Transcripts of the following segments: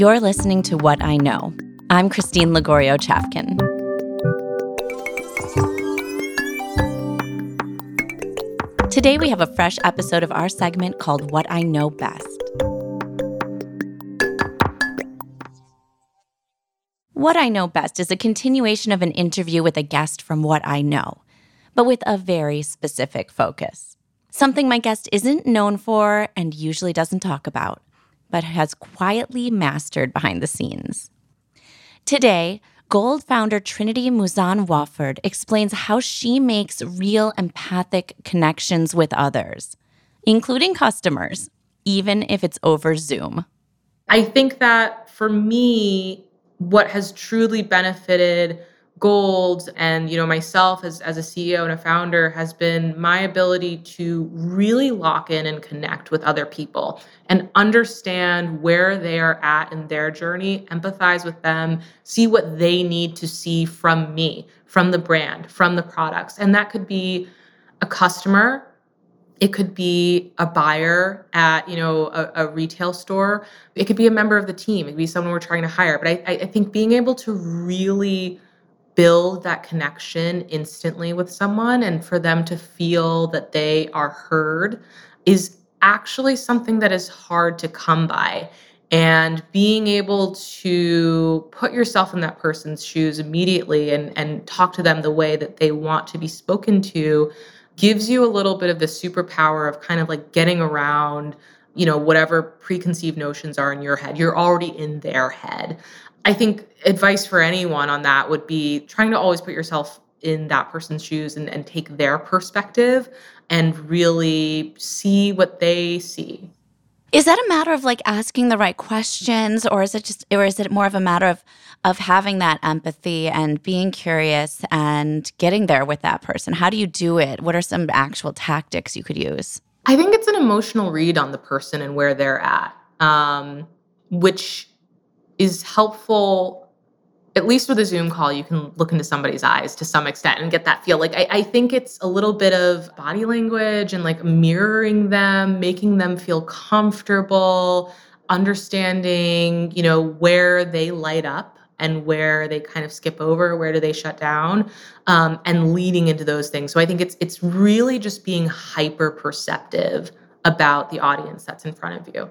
You're listening to What I Know. I'm Christine Lagorio Chafkin. Today, we have a fresh episode of our segment called What I Know Best. What I Know Best is a continuation of an interview with a guest from What I Know, but with a very specific focus. Something my guest isn't known for and usually doesn't talk about but has quietly mastered behind the scenes. Today, Golde founder Trinity Mouzon Wofford explains how she makes real empathic connections with others, including customers, even if it's over Zoom. I think that for me, what has truly benefited Golde. And you know myself as, as a ceo and a founder has been my ability to really lock in and connect with other people and understand where they are at in their journey empathize with them see what they need to see from me from the brand from the products. And that could be a customer. It could be a buyer at you know a, a, retail store. It could be a member of the team. It could be someone we're trying to hire. But I, I think being able to really build that connection instantly with someone and for them to feel that they are heard is actually something that is hard to come by. And being able to put yourself in that person's shoes immediately and, and talk to them the way that they want to be spoken to gives you a little bit of the superpower of kind of like getting around you know whatever preconceived notions are in your head you're already in their head I think advice for anyone on that would be trying to always put yourself in that person's shoes and, and take their perspective and really see what they see. Is that a matter of like asking the right questions or is it just or is it more of a matter of of having that empathy and being curious and getting there with that person? How do you do it? What are some actual tactics you could use? I think it's an emotional read on the person and where they're at. Um, which is helpful at least with a Zoom call, you can look into somebody's eyes to some extent and get that feel. Like, I, I, think it's a little bit of body language and like mirroring them, making them feel comfortable, understanding, you know, where they light up and where they kind of skip over, where do they shut down, um, and leading into those things. So I think it's it's really just being hyper perceptive about the audience that's in front of you.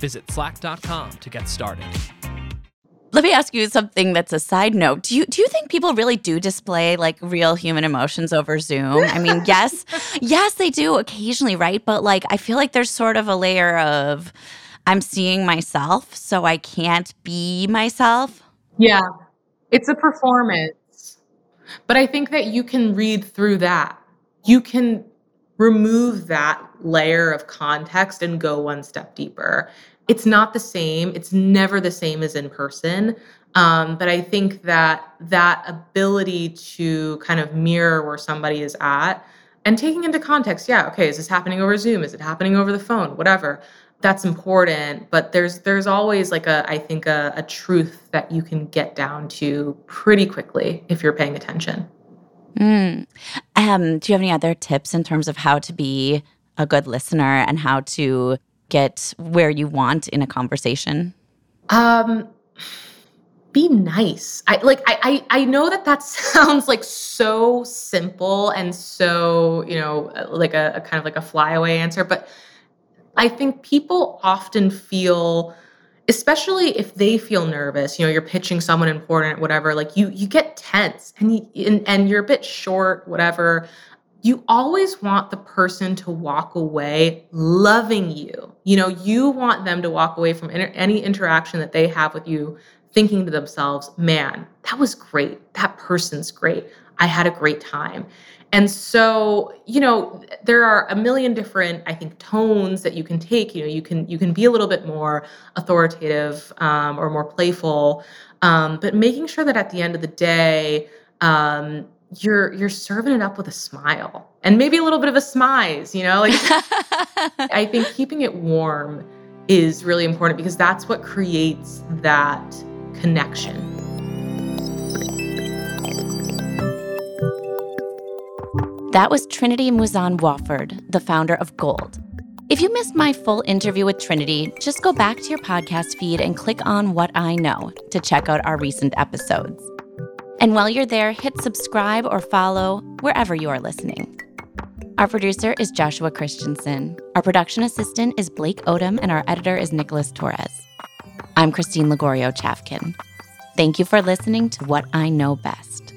Visit slack.com to get started. Let me ask you something that's a side note. Do you do you think people really do display like real human emotions over Zoom? I mean, yes. yes, they do occasionally, right? But like I feel like there's sort of a layer of I'm seeing myself, so I can't be myself. Yeah. It's a performance. But I think that you can read through that. You can remove that layer of context and go one step deeper. It's not the same. It's never the same as in person. Um, but I think that that ability to kind of mirror where somebody is at and taking into context, yeah, okay, is this happening over Zoom? Is it happening over the phone? Whatever. That's important, but there's there's always like a I think a, a truth that you can get down to pretty quickly if you're paying attention. Mm. Um, do you have any other tips in terms of how to be a good listener and how to get where you want in a conversation? Um, be nice. I like. I, I I know that that sounds like so simple and so you know like a, a kind of like a flyaway answer, but I think people often feel especially if they feel nervous you know you're pitching someone important whatever like you you get tense and you, and, and you're a bit short whatever. You always want the person to walk away loving you. You know you want them to walk away from inter- any interaction that they have with you thinking to themselves man that was great. That person's great. I had a great time and so, you know, there are a million different, I think, tones that you can take. You know, you can you can be a little bit more authoritative um, or more playful, um, but making sure that at the end of the day, um, you're you're serving it up with a smile and maybe a little bit of a smize. You know, like I think keeping it warm is really important because that's what creates that connection. That was Trinity Mouzon Wofford, the founder of Golde. If you missed my full interview with Trinity, just go back to your podcast feed and click on What I Know to check out our recent episodes. And while you're there, hit subscribe or follow wherever you are listening. Our producer is Joshua Christensen. Our production assistant is Blake Odom, and our editor is Nicholas Torres. I'm Christine Lagorio Chafkin. Thank you for listening to What I Know Best.